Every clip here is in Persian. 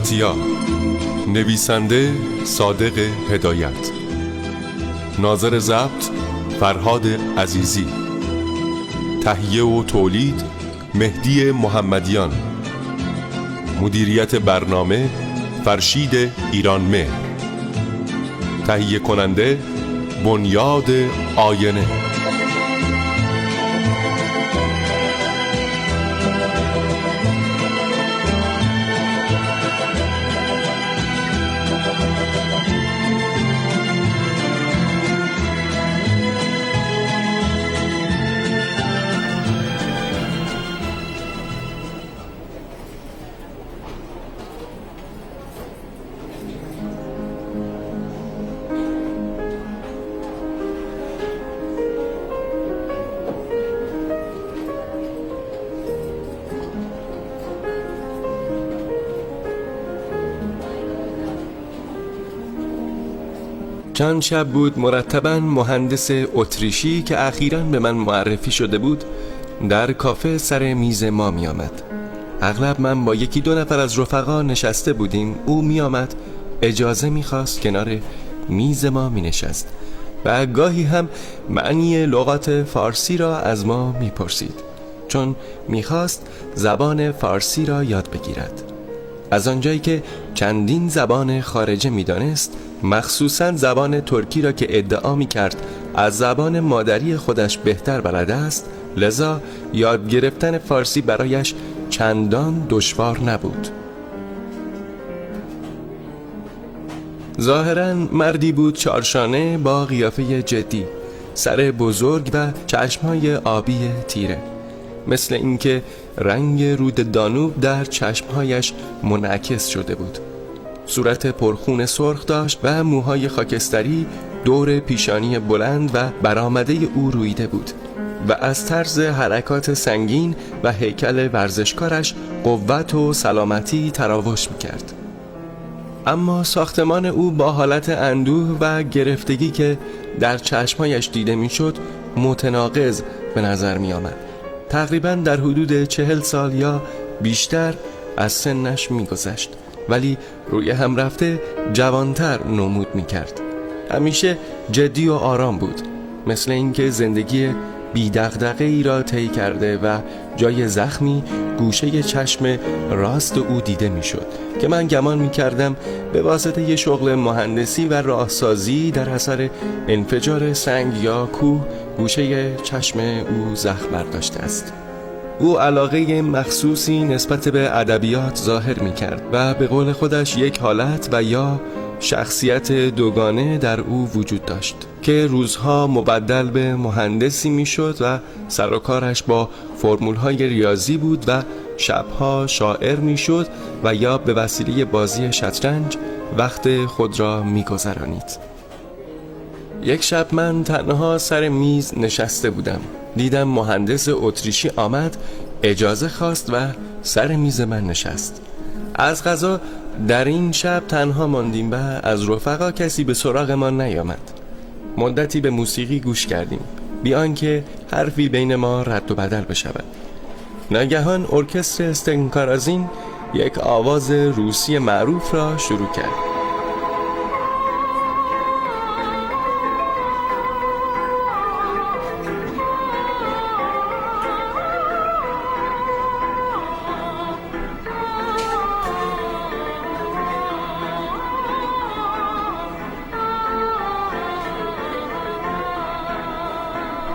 کاتیا نویسنده صادق هدایت. ناظر ضبط فرهاد عزیزی. تهیه و تولید مهدی محمدیان. مدیریت برنامه فرشید ایران مهر تهیه کننده بنیاد آینه. چند شب بود مرتبا مهندس اتریشی که اخیرا به من معرفی شده بود در کافه سر میز ما می آمد اغلب من با یکی دو نفر از رفقا نشسته بودیم. او می آمد اجازه می خواست کنار میز ما می نشست و گاهی هم معنی لغات فارسی را از ما می پرسید چون می‌خواست زبان فارسی را یاد بگیرد. از آنجایی که چندین زبان خارجه می‌دانست مخصوصا زبان ترکی را که ادعا می کرد از زبان مادری خودش بهتر بلد است لذا یاد گرفتن فارسی برایش چندان دشوار نبود. ظاهرا مردی بود چارشانه با قیافه جدی سر بزرگ و چشمهای آبی تیره. مثل اینکه رنگ رود دانوب در چشمهایش منعکس شده بود. صورت پرخون سرخ داشت و موهای خاکستری دور پیشانی بلند و برآمده او رویده بود و از طرز حرکات سنگین و هیکل ورزشکارش قوت و سلامتی تراوش می‌کرد. اما ساختمان او با حالت اندوه و گرفتگی که در چشمایش دیده می‌شد متناقض به نظر می آمد تقریبا در حدود چهل سال یا بیشتر از سنش میگذشت. ولی روی هم رفته جوانتر نمود می کرد همیشه جدی و آرام بود. مثل اینکه زندگی بیدغدغه ای را طی کرده و جای زخمی گوشه چشم راست او دیده می‌شد که من گمان می کردم به واسطه یه شغل مهندسی و راهسازی در اثر انفجار سنگ یا کوه گوشه چشم او زخم برداشته است. او علاقه مخصوصی نسبت به ادبیات ظاهر می کرد و به قول خودش یک حالت و یا شخصیت دوگانه در او وجود داشت که روزها مبدل به مهندسی می‌شد و سر و کارش با فرمول های ریاضی بود و شبها شاعر می‌شد و یا به وسیله بازی شطرنج وقت خود را میگذرانید. یک شب من تنها سر میز نشسته بودم. دیدم مهندس اتریشی آمد اجازه خواست و سر میز من نشست. از غذا در این شب تنها ماندیم و از رفقا کسی به سراغ ما نیامد. مدتی به موسیقی گوش کردیم بیان که حرفی بین ما رد و بدل بشود. ناگهان ارکستر استنکارازین یک آواز روسی معروف را شروع کرد.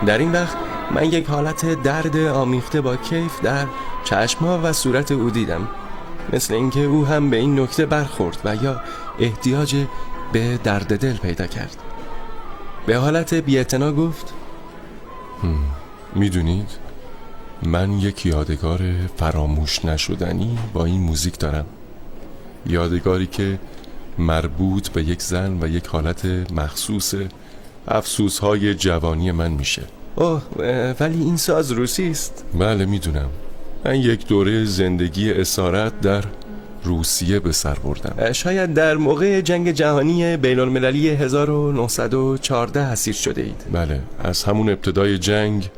در این وقت من یک حالت درد آمیخته با کیف در چشما و صورت او دیدم. مثل اینکه او هم به این نکته برخورد و یا احتیاج به درد دل پیدا کرد. به حالت بیعتنا گفت می‌دونید من یک یادگار فراموش نشدنی با این موزیک دارم. یادگاری که مربوط به یک زن و یک حالت مخصوص افسوس های جوانی من میشه. اوه ولی این ساز روسی است. بله می‌دونم. من یک دوره زندگی اسارت در روسیه به سر بردم. شاید در موقع جنگ جهانی بین المللی 1914 اسیر شده اید. بله از همون ابتدای جنگ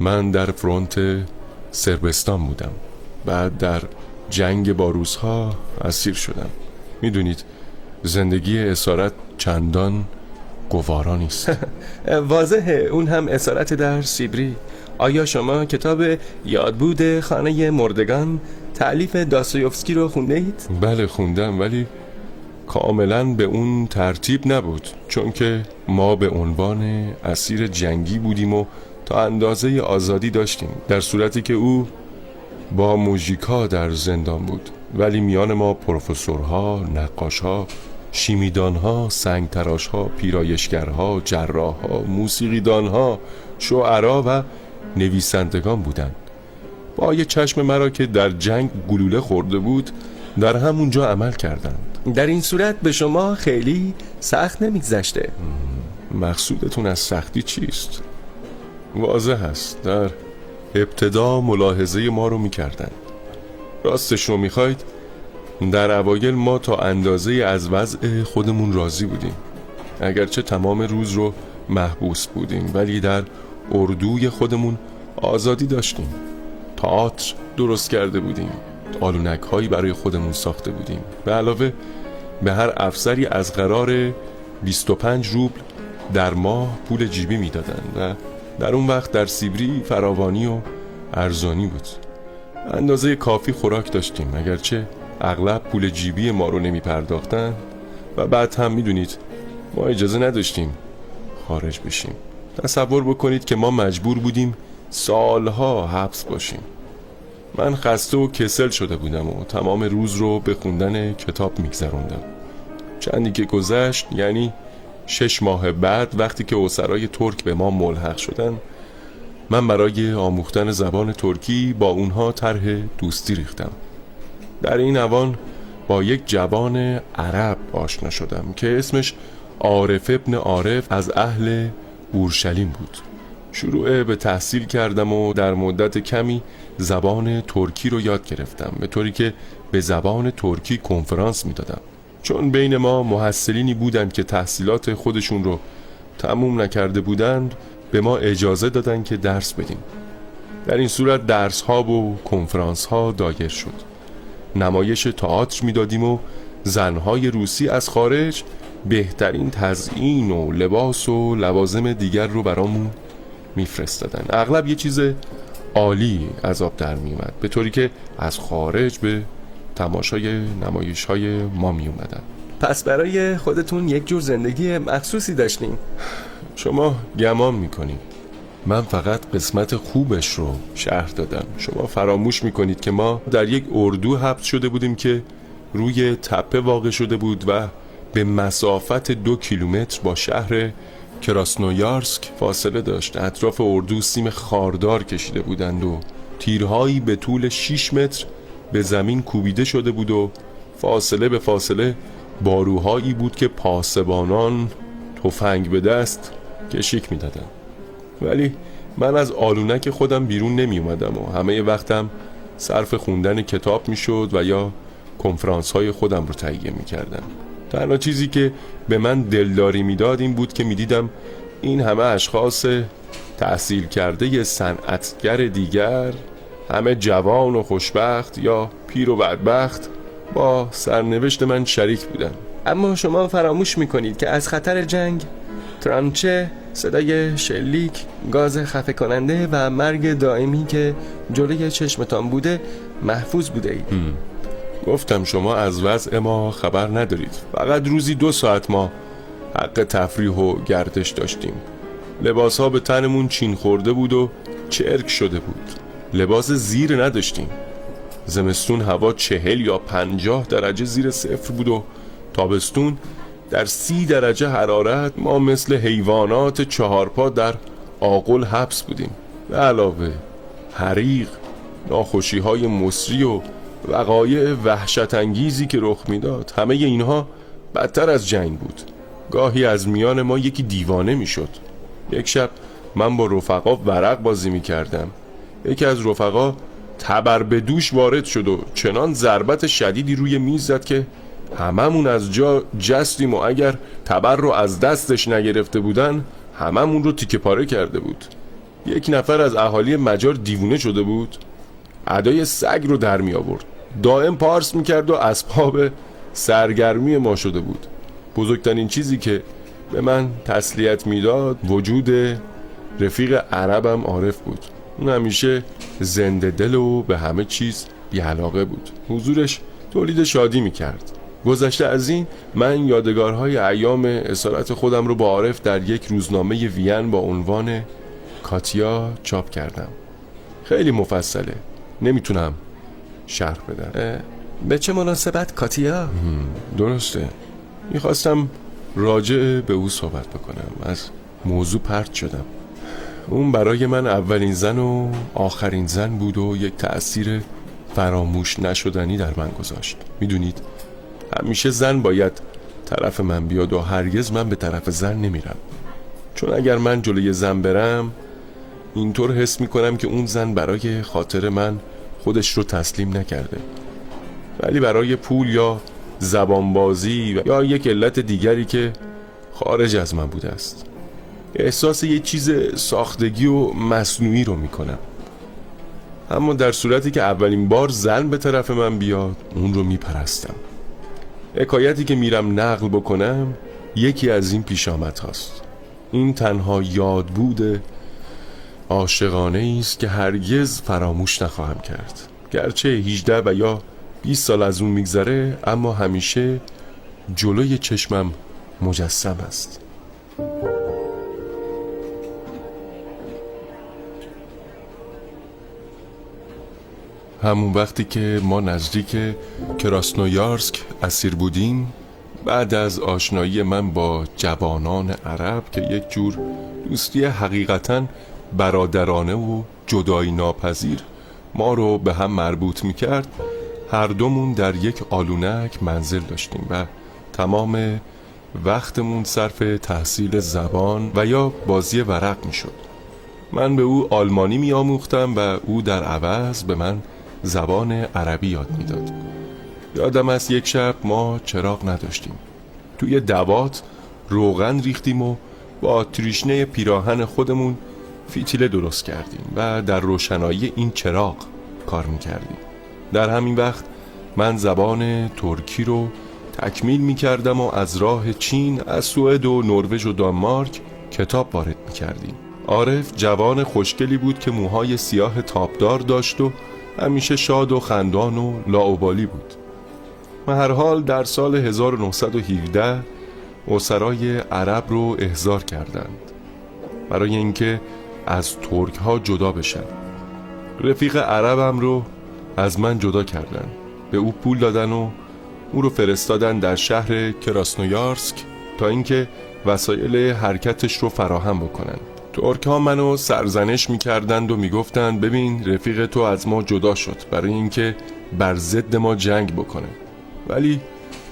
من در فرونت سربستان بودم. بعد در جنگ با روزها اسیر شدم. می‌دونید زندگی اسارت چندان گوارا نیست. واضحه اون هم اسارت در سیبری. آیا شما کتاب یادبود خانه مردگان تعلیف داستایوفسکی رو خونده اید؟ بله خوندم ولی کاملا به اون ترتیب نبود چون که ما به عنوان اسیر جنگی بودیم و تا اندازه آزادی داشتیم در صورتی که او با موژیکا در زندان بود. ولی میان ما پروفسورها، نقاشها، شیمیدانها، سنگتراشها، پیرایشگرها، جراحها، موسیقیدانها، شعرا و نویسندگان بودند. با یه چشم مرا که در جنگ گلوله خورده بود در همونجا عمل کردند. در این صورت به شما خیلی سخت نمیگذشته. مقصودتون از سختی چیست؟ واضح است. در ابتدا ملاحظه ما رو می‌کردند. راستش رو می‌خواید؟ در اوایل ما تا اندازه از وضع خودمون راضی بودیم. اگرچه تمام روز رو محبوس بودیم ولی در اردوی خودمون آزادی داشتیم. تئاتر درست کرده بودیم. آلونک هایی برای خودمون ساخته بودیم. به علاوه به هر افسری از قرار 25 روبل در ماه پول جیبی می‌دادند و در اون وقت در سیبری فراوانی و ارزانی بود. اندازه کافی خوراک داشتیم. اگرچه اغلب پول جیبی ما رو نمی پرداختن و بعد هم می‌دونید ما اجازه نداشتیم خارج بشیم. تصور بکنید که ما مجبور بودیم سالها حبس باشیم. من خسته و کسل شده بودم و تمام روز رو به خوندن کتاب میگذروندم. چندی که گذشت یعنی شش ماه بعد وقتی که اسرای ترک به ما ملحق شدن من برای آموختن زبان ترکی با اونها طرح دوستی ریختم. در این اوان با یک جوان عرب آشنا شدم که اسمش عارف ابن عارف از اهل اورشلیم بود. شروع به تحصیل کردم و در مدت کمی زبان ترکی رو یاد گرفتم به طوری که به زبان ترکی کنفرانس می‌دادم. چون بین ما محصلینی بودند که تحصیلات خودشون رو تموم نکرده بودند به ما اجازه دادن که درس بدیم. در این صورت درس ها و کنفرانس ها دایر شد. نمایش تئاتر می‌دادیم و زنهای روسی از خارج بهترین تزیین و لباس و لوازم دیگر رو برامون میفرستادن. اغلب یه چیز عالی از آب در میومد به طوری که از خارج به تماشای نمایش های ما می اومدن پس برای خودتون یک جور زندگی مخصوصی داشتین؟ شما گمان می‌کنید من فقط قسمت خوبش رو شهر دادم. شما فراموش می‌کنید که ما در یک اردو حبس شده بودیم که روی تپه واقع شده بود و به مسافت دو کیلومتر با شهر کراسنویارسک فاصله داشت. اطراف اردو سیم خاردار کشیده بودند و تیرهایی به طول 6 متر به زمین کوبیده شده بود و فاصله به فاصله باروهایی بود که پاسبانان تفنگ به دست کشیک می‌دادن ولی من از آلونک خودم بیرون نمی اومدم و همه وقتم صرف خوندن کتاب می شد و یا کنفرانس های خودم رو تهیه می کردم تنها چیزی که به من دلداری می‌داد این بود که می‌دیدم این همه اشخاص تحصیل کرده صنعتگر دیگر همه جوان و خوشبخت یا پیر و بدبخت با سرنوشت من شریک بودن. اما شما فراموش می‌کنید که از خطر جنگ ترانچه صدای شلیک گاز خفه کننده و مرگ دائمی که جلوی چشمتان بوده محفوظ بوده اید. گفتم شما از وضع ما خبر ندارید. فقط روزی دو ساعت ما حق تفریح و گردش داشتیم. لباس ها به تنمون چین خورده بود و چرک شده بود. لباس زیر نداشتیم. زمستون هوا چهل یا پنجاه درجه زیر صفر بود و تابستون در سی درجه حرارت ما مثل حیوانات چهارپا در آقل حبس بودیم. به علاوه حریق ناخوشی های مصری و وقایع وحشت انگیزی که رخ می‌داد همه اینها بدتر از جنگ بود. گاهی از میان ما یکی دیوانه می‌شد. یک شب من با رفقا ورق بازی می کردم یکی از رفقا تبر به دوش وارد شد و چنان ضربت شدیدی روی میز زد که هممون از جا جستیم و اگر تبر رو از دستش نگرفته بودن هممون رو تیکه پاره کرده بود. یک نفر از اهالی مجار دیوونه شده بود. ادای سگ رو در می آورد. دائم پارس می‌کرد و اسباب سرگرمی ما شده بود. بزرگترین چیزی که به من تسلیت می‌داد وجود رفیق عربم عارف بود. اون همیشه زنده دل و به همه چیز بیعلاقه بود. حضورش تولید شادی می‌کرد گذشته از این من یادگارهای ایام اسارت خودم رو با عارف در یک روزنامه وین با عنوان کاتیا چاپ کردم. خیلی مفصله. نمی‌تونم شرح بدم. به چه مناسبت کاتیا؟ درسته. می‌خواستم راجع به او صحبت بکنم. از موضوع پرت شدم. اون برای من اولین زن و آخرین زن بود و یک تأثیر فراموش نشدنی در من گذاشت. می‌دونید؟ همیشه زن باید طرف من بیاد و هرگز من به طرف زن نمیرم. چون اگر من جلوی زن برم اینطور حس می‌کنم که اون زن برای خاطر من خودش رو تسلیم نکرده. ولی برای پول یا زبانبازی یا یک علت دیگری که خارج از من بوده است. احساس یه چیز ساختگی و مصنوعی رو می‌کنم. اما در صورتی که اولین بار زن به طرف من بیاد اون رو میپرستم. حکایتی که میرم نقل بکنم یکی از این پیش هاست. این تنها یاد بوده عاشقانه است که هرگز فراموش نخواهم کرد. گرچه 18 و یا 20 سال از اون میگذره اما همیشه جلوی چشمم مجسم است. همون وقتی که ما نزدیک کراسنویارسک اسیر بودیم بعد از آشنایی من با جوانان عرب که یک جور دوستی حقیقتا برادرانه و جدایی ناپذیر ما رو به هم مربوط می کرد هر دومون در یک آلونک منزل داشتیم و تمام وقتمون صرف تحصیل زبان و یا بازی ورق می شد من به او آلمانی می آموختم و او در عوض به من زبان عربی یاد می‌داد. یادم از یک شب ما چراغ نداشتیم. توی دوات روغن ریختیم و با تریشنه پیراهن خودمون فیتیله درست کردیم و در روشنایی این چراغ کار می‌کردیم. در همین وقت من زبان ترکی رو تکمیل می‌کردم و از راه چین از سوئد و نروژ و دانمارک کتاب وارد می‌کردیم. عارف جوان خوشگلی بود که موهای سیاه تاپدار داشت و همیشه شاد و خندان و لاوبالی بود. و هر حال در سال 1917 اسرای عرب رو احضار کردند. برای اینکه از ترک ها جدا بشن. رفیق عربم رو از من جدا کردن. به او پول دادن و او رو فرستادن در شهر کراسنویارسک تا اینکه وسایل حرکتش رو فراهم بکنن ترک ها منو سرزنش می‌کردند و می‌گفتند ببین رفیق تو از ما جدا شد برای اینکه بر ضد ما جنگ بکنه. ولی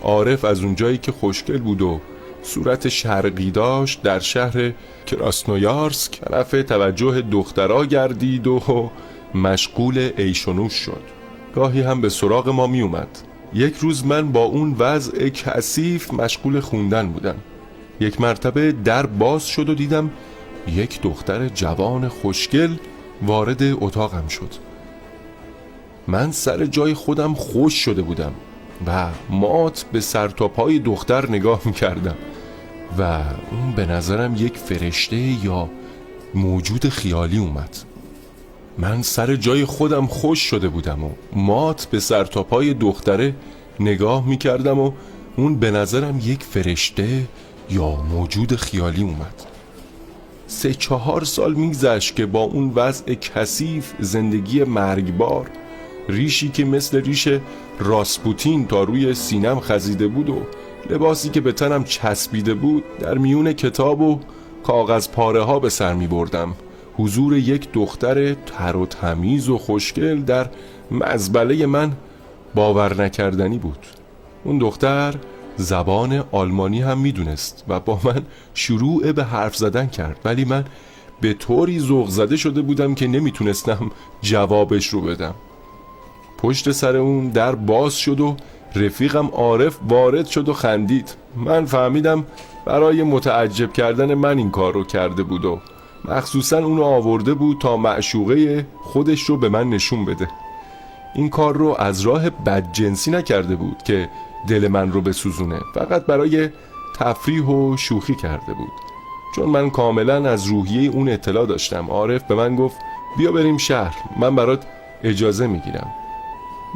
عارف از اونجایی که خوشگل بود و صورت شرقی داشت در شهر کراسنویارسک طرف توجه دخترا گردید و مشغول ایشونوش شد. گاهی هم به سراغ ما می اومد یک روز من با اون وضع کثیف مشغول خوندن بودم. یک مرتبه در باز شد و دیدم یک دختر جوان خوشگل وارد اتاقم شد. من سر جای خودم خوش شده بودم و مات به سر تا پای دختر نگاه می‌کردم و اون به نظرم یک فرشته یا موجود خیالی اومد. من سر جای خودم خوش شده بودم و مات به سر تا پای دختره نگاه می‌کردم و اون به نظرم یک فرشته یا موجود خیالی اومد. سه چهار سال میگذشت که با اون وضع کثیف زندگی مرگبار ریشی که مثل ریش راسپوتین تا روی سینم خزیده بود و لباسی که به تنم چسبیده بود در میون کتاب و کاغذ پاره ها به سر می بردم حضور یک دختر تر و تمیز و خوشگل در مزبله من باور نکردنی بود. اون دختر زبان آلمانی هم می‌دونست و با من شروع به حرف زدن کرد. ولی من به طوری ذوق زده شده بودم که نمی‌تونستم جوابش رو بدم. پشت سر اون در باز شد و رفیقم عارف وارد شد و خندید. من فهمیدم برای متعجب کردن من این کار رو کرده بود و مخصوصا اونو آورده بود تا معشوقه خودش رو به من نشون بده. این کار رو از راه بدجنسی نکرده بود که دل من رو بسوزونه. فقط برای تفریح و شوخی کرده بود. چون من کاملا از روحیه اون اطلاع داشتم. عارف به من گفت بیا بریم شهر. من برات اجازه می‌گیرم.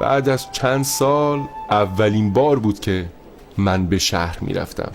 بعد از چند سال اولین بار بود که من به شهر می‌رفتم.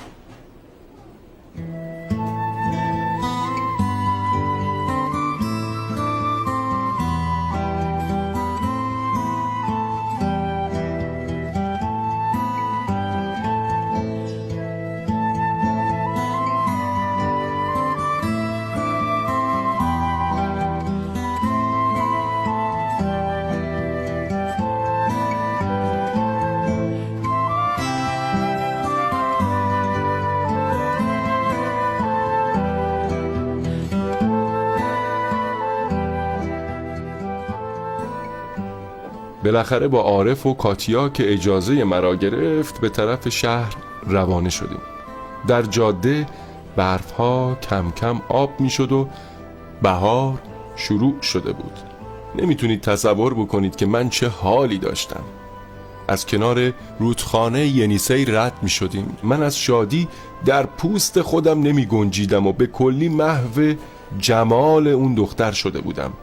بالاخره با عارف و کاتیا که اجازه مرا گرفت به طرف شهر روانه شدیم. در جاده برف ها کم کم آب می شد و بهار شروع شده بود. نمی‌تونید تصور بکنید که من چه حالی داشتم. از کنار رودخانه ینیسی رد می شدیم من از شادی در پوست خودم نمی گنجیدم و به کلی محو جمال اون دختر شده بودم.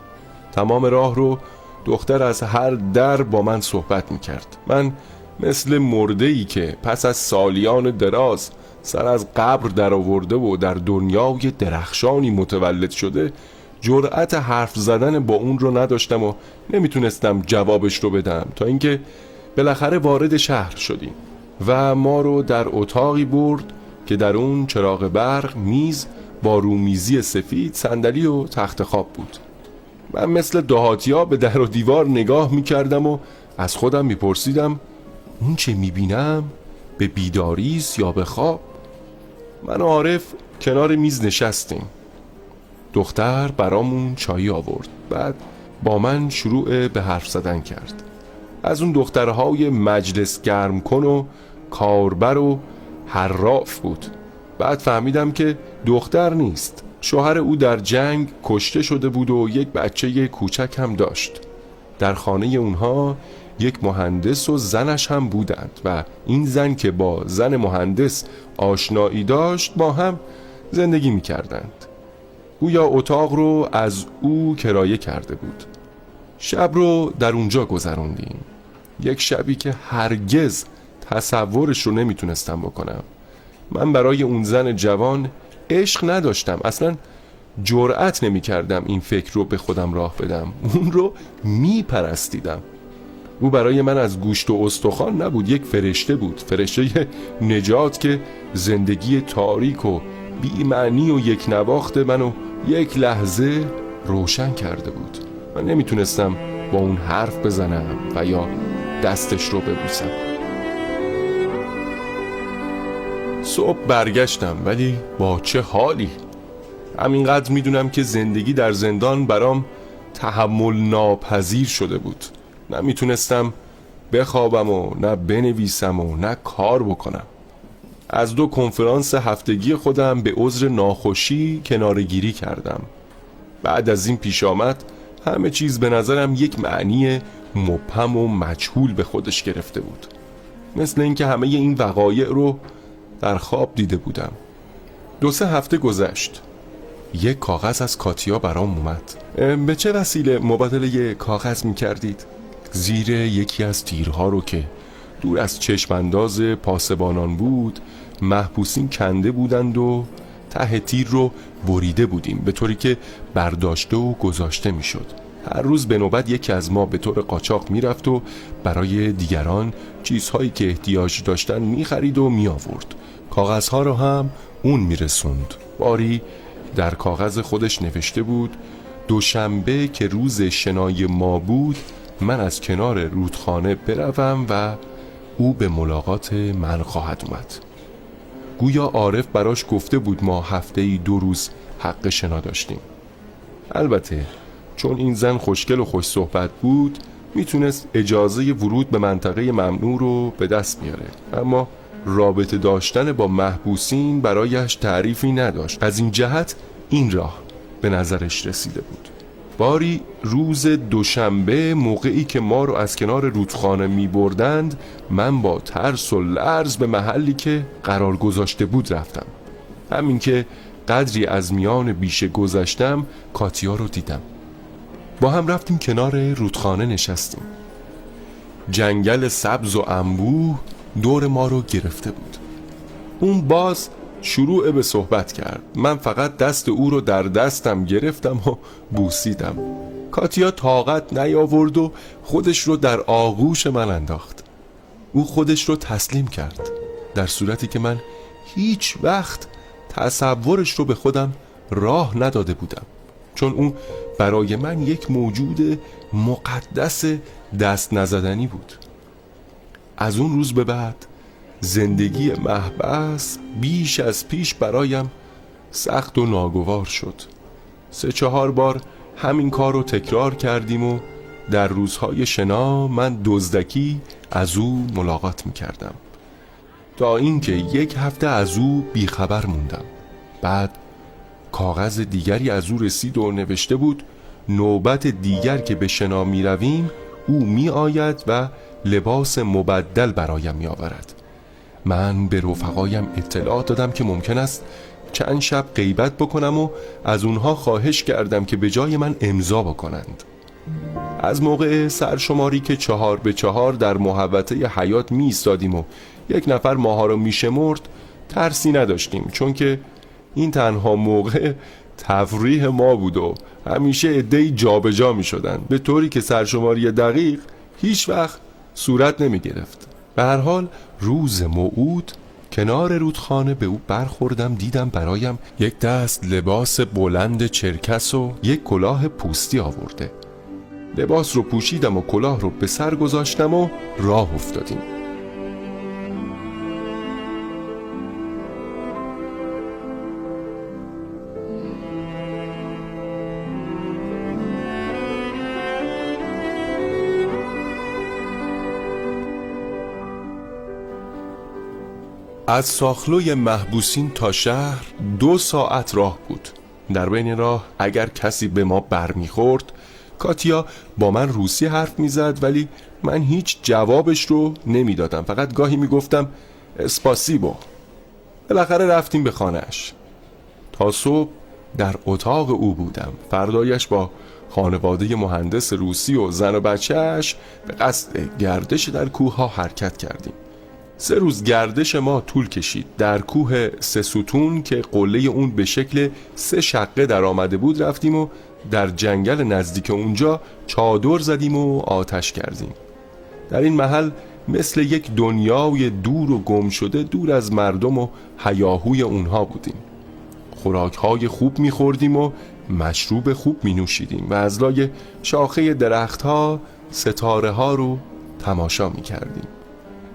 تمام راه رو دختر از هر در با من صحبت می کرد من مثل مرده ای که پس از سالیان دراز سر از قبر در آورده و در دنیای درخشانی متولد شده جرأت حرف زدن با اون رو نداشتم و نمی‌تونستم جوابش رو بدم تا اینکه بالاخره وارد شهر شدیم و ما رو در اتاقی برد که در اون چراغ برق میز با رومیزی سفید صندلی و تخت خواب بود. من مثل دهاتیا به در و دیوار نگاه می‌کردم و از خودم میپرسیدم اون چه می‌بینم؟ به بیداریست یا به خواب؟ من و عارف کنار میز نشستیم. دختر برامون چایی آورد. بعد با من شروع به حرف زدن کرد. از اون دخترهای مجلس گرم کن و کاربر و حراف بود. بعد فهمیدم که دختر نیست. شوهر او در جنگ کشته شده بود و یک بچه کوچک هم داشت. در خانه اونها یک مهندس و زنش هم بودند و این زن که با زن مهندس آشنایی داشت با هم زندگی می کردند گویا اتاق رو از او کرایه کرده بود. شب رو در اونجا گذروندیم. یک شبی که هرگز تصورش رو نمی‌تونستم بکنم. من برای اون زن جوان عشق نداشتم. اصلا جرأت نمی کردم این فکر رو به خودم راه بدم. اون رو می پرستیدم او برای من از گوشت و استخوان نبود یک فرشته بود. فرشته نجات که زندگی تاریک و بی معنی و یک نواخت منو یک لحظه روشن کرده بود. من نمی‌تونستم با اون حرف بزنم و یا دستش رو ببوسم. صبح برگشتم ولی با چه حالی؟ همینقدر می‌دونم که زندگی در زندان برام تحمل ناپذیر شده بود. نمی‌تونستم بخوابم و نه بنویسم و نه کار بکنم. از دو کنفرانس هفتگی خودم به عذر ناخوشی کنارگیری کردم. بعد از این پیش آمد همه چیز به نظرم یک معنی مبهم و مجهول به خودش گرفته بود. مثل اینکه همه این وقایع رو در خواب دیده بودم دو سه هفته گذشت یک کاغذ از کاتیا برام اومد به چه وسیله مبادله کاغذ می کردید؟ زیر یکی از تیرها رو که دور از چشمانداز پاسبانان بود محبوسین کنده بودند و ته تیر رو بریده بودیم به طوری که برداشته و گذاشته می‌شد. هر روز به نوبت یکی از ما به طور قاچاق می‌رفت و برای دیگران چیزهایی که احتیاج داشتن می‌خرید و میآورد کاغذها رو هم اون میرسوند. باری در کاغذ خودش نوشته بود دوشنبه که روز شنای ما بود من از کنار رودخانه بروم و او به ملاقات من خواهد اومد. گویا عارف براش گفته بود ما هفته ای دو روز حق شنا داشتیم. البته چون این زن خوشگل و خوش صحبت بود می‌تونست اجازه ورود به منطقه ممنوع رو به دست بیاره. اما رابطه داشتن با محبوسین برایش تعریفی نداشت. از این جهت این راه به نظرش رسیده بود. باری روز دوشنبه موقعی که ما رو از کنار رودخانه می بردند من با ترس و لرز به محلی که قرار گذاشته بود رفتم. همین که قدری از میان بیشه گذشتم کاتیا رو دیدم. با هم رفتیم کنار رودخانه نشستیم. جنگل سبز و انبوه دور ما رو گرفته بود. اون باز شروع به صحبت کرد. من فقط دست او رو در دستم گرفتم و بوسیدم. کاتیا طاقت نیاورد و خودش رو در آغوش من انداخت. او خودش رو تسلیم کرد. در صورتی که من هیچ وقت تصورش رو به خودم راه نداده بودم. چون او برای من یک موجود مقدس دست نزدنی بود. از اون روز به بعد زندگی محبس بیش از پیش برایم سخت و ناگوار شد. سه چهار بار همین کار رو تکرار کردیم و در روزهای شنا من دزدکی از او ملاقات می کردم تا اینکه یک هفته از او بیخبر موندم. بعد کاغذ دیگری از او رسید و نوشته بود نوبت دیگر که به شنا می رویم او می آید و لباس مبدل برایم می آورد من به رفقایم اطلاع دادم که ممکن است چند شب غیبت بکنم و از اونها خواهش کردم که به جای من امضا بکنند. از موقع سرشماری که چهار به چهار در محوطه حیات می و یک نفر ماها رو می شمرد ترسی نداشتیم چون که این تنها موقع تفریح ما بود و همیشه عدهای جابجا می شدن به طوری که سرشماری دقیق هیچ وقت صورت نمی گرفت به هر حال روز موعود کنار رودخانه به او برخوردم دیدم برایم یک دست لباس بلند چرکس و یک کلاه پوستی آورده. لباس رو پوشیدم و کلاه رو به سر گذاشتم و راه افتادیم. از ساخلوی محبوسین تا شهر دو ساعت راه بود. در بین راه اگر کسی به ما برمیخورد کاتیا با من روسی حرف می‌زد ولی من هیچ جوابش رو نمی‌دادم. فقط گاهی می‌گفتم اسپاسیبو. بالاخره رفتیم به خانهش تا صبح در اتاق او بودم. فردایش با خانواده مهندس روسی و زن و بچهش به قصد گردش در کوه ها حرکت کردیم. سه روز گردش ما طول کشید. در کوه سه ستون که قله اون به شکل سه شقه در آمده بود رفتیم و در جنگل نزدیک اونجا چادر زدیم و آتش کردیم. در این محل مثل یک دنیای دور و گم شده دور از مردم و حیاهوی اونها بودیم. خوراک های خوب میخوردیم و مشروب خوب می نوشیدیم و از لای شاخه درختها ستاره ها رو تماشا می کردیم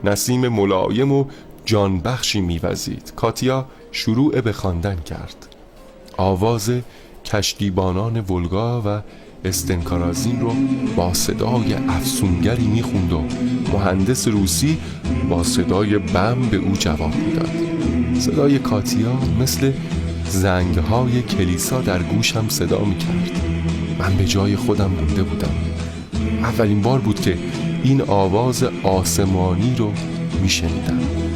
نسیم ملایم و جانبخشی میوزید. کاتیا شروع به خواندن کرد. آواز کشتیبانان ولگا و استنکارازین رو با صدای افسونگری می‌خوند و مهندس روسی با صدای بم به او جواب می‌داد. صدای کاتیا مثل زنگهای کلیسا در گوشم صدا می‌کرد. من به جای خودم مونده بودم. اولین بار بود که این آواز آسمانی رو میشنیدم.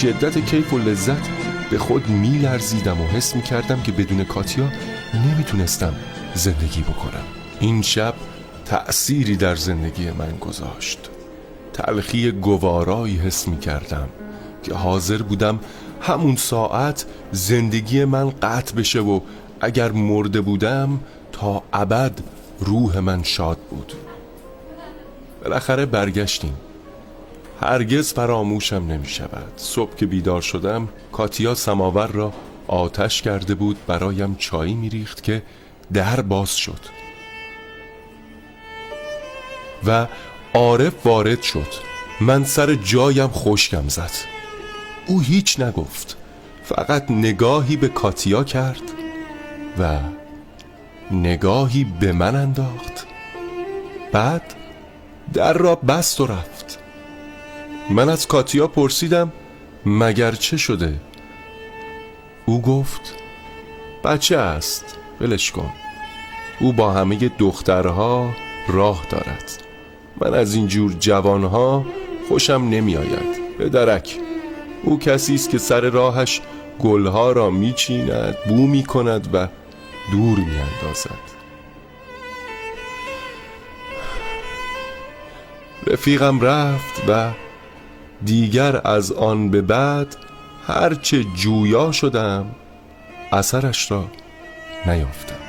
شدت کیف و لذت به خود میلرزیدم و حس می کردم که بدون کاتیا نمی‌تونستم زندگی بکنم. این شب تأثیری در زندگی من گذاشت. تلخی گوارایی حس می کردم که حاضر بودم همون ساعت زندگی من قطع بشه و اگر مرده بودم تا ابد روح من شاد بود. بالاخره برگشتیم. هرگز فراموشم نمی شود صبح که بیدار شدم کاتیا سماور را آتش کرده بود برایم چایی میریخت که در باز شد. و عارف وارد شد. من سر جایم خشکم زد. او هیچ نگفت. فقط نگاهی به کاتیا کرد و نگاهی به من انداخت. بعد در را بست و رفت. من از کاتیا پرسیدم مگر چه شده؟ او گفت بچه است ولش کن. او با همه دخترها راه دارد. من از اینجور جوانها خوشم نمی آید به درک او کسی است که سر راهش گلها را میچیند بو می کند و دور می اندازد رفیقم رفت و دیگر از آن به بعد هرچه جویا شدم اثرش را نیافتم.